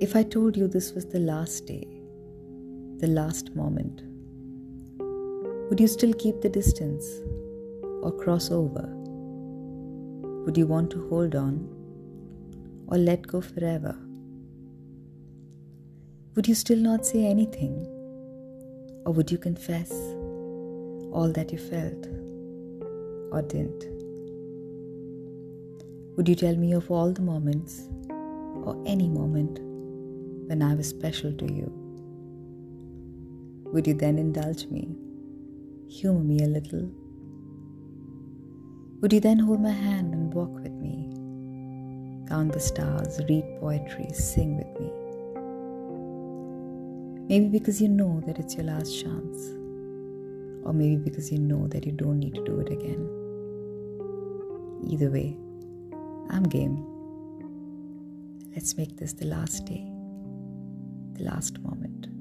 If I told you this was the last day, the last moment, would you still keep the distance or cross over? Would you want to hold on or let go forever? Would you still not say anything or would you confess all that you felt or didn't? Would you tell me of all the moments or any moment when I was special to you? Would you then indulge me? humor me a little? Would you then hold my hand and walk with me? Count the stars, read poetry, sing with me. Maybe because you know that it's your last chance, or maybe because you know that you don't need to do it again. Either way, I'm game. Let's make this the last day, last moment.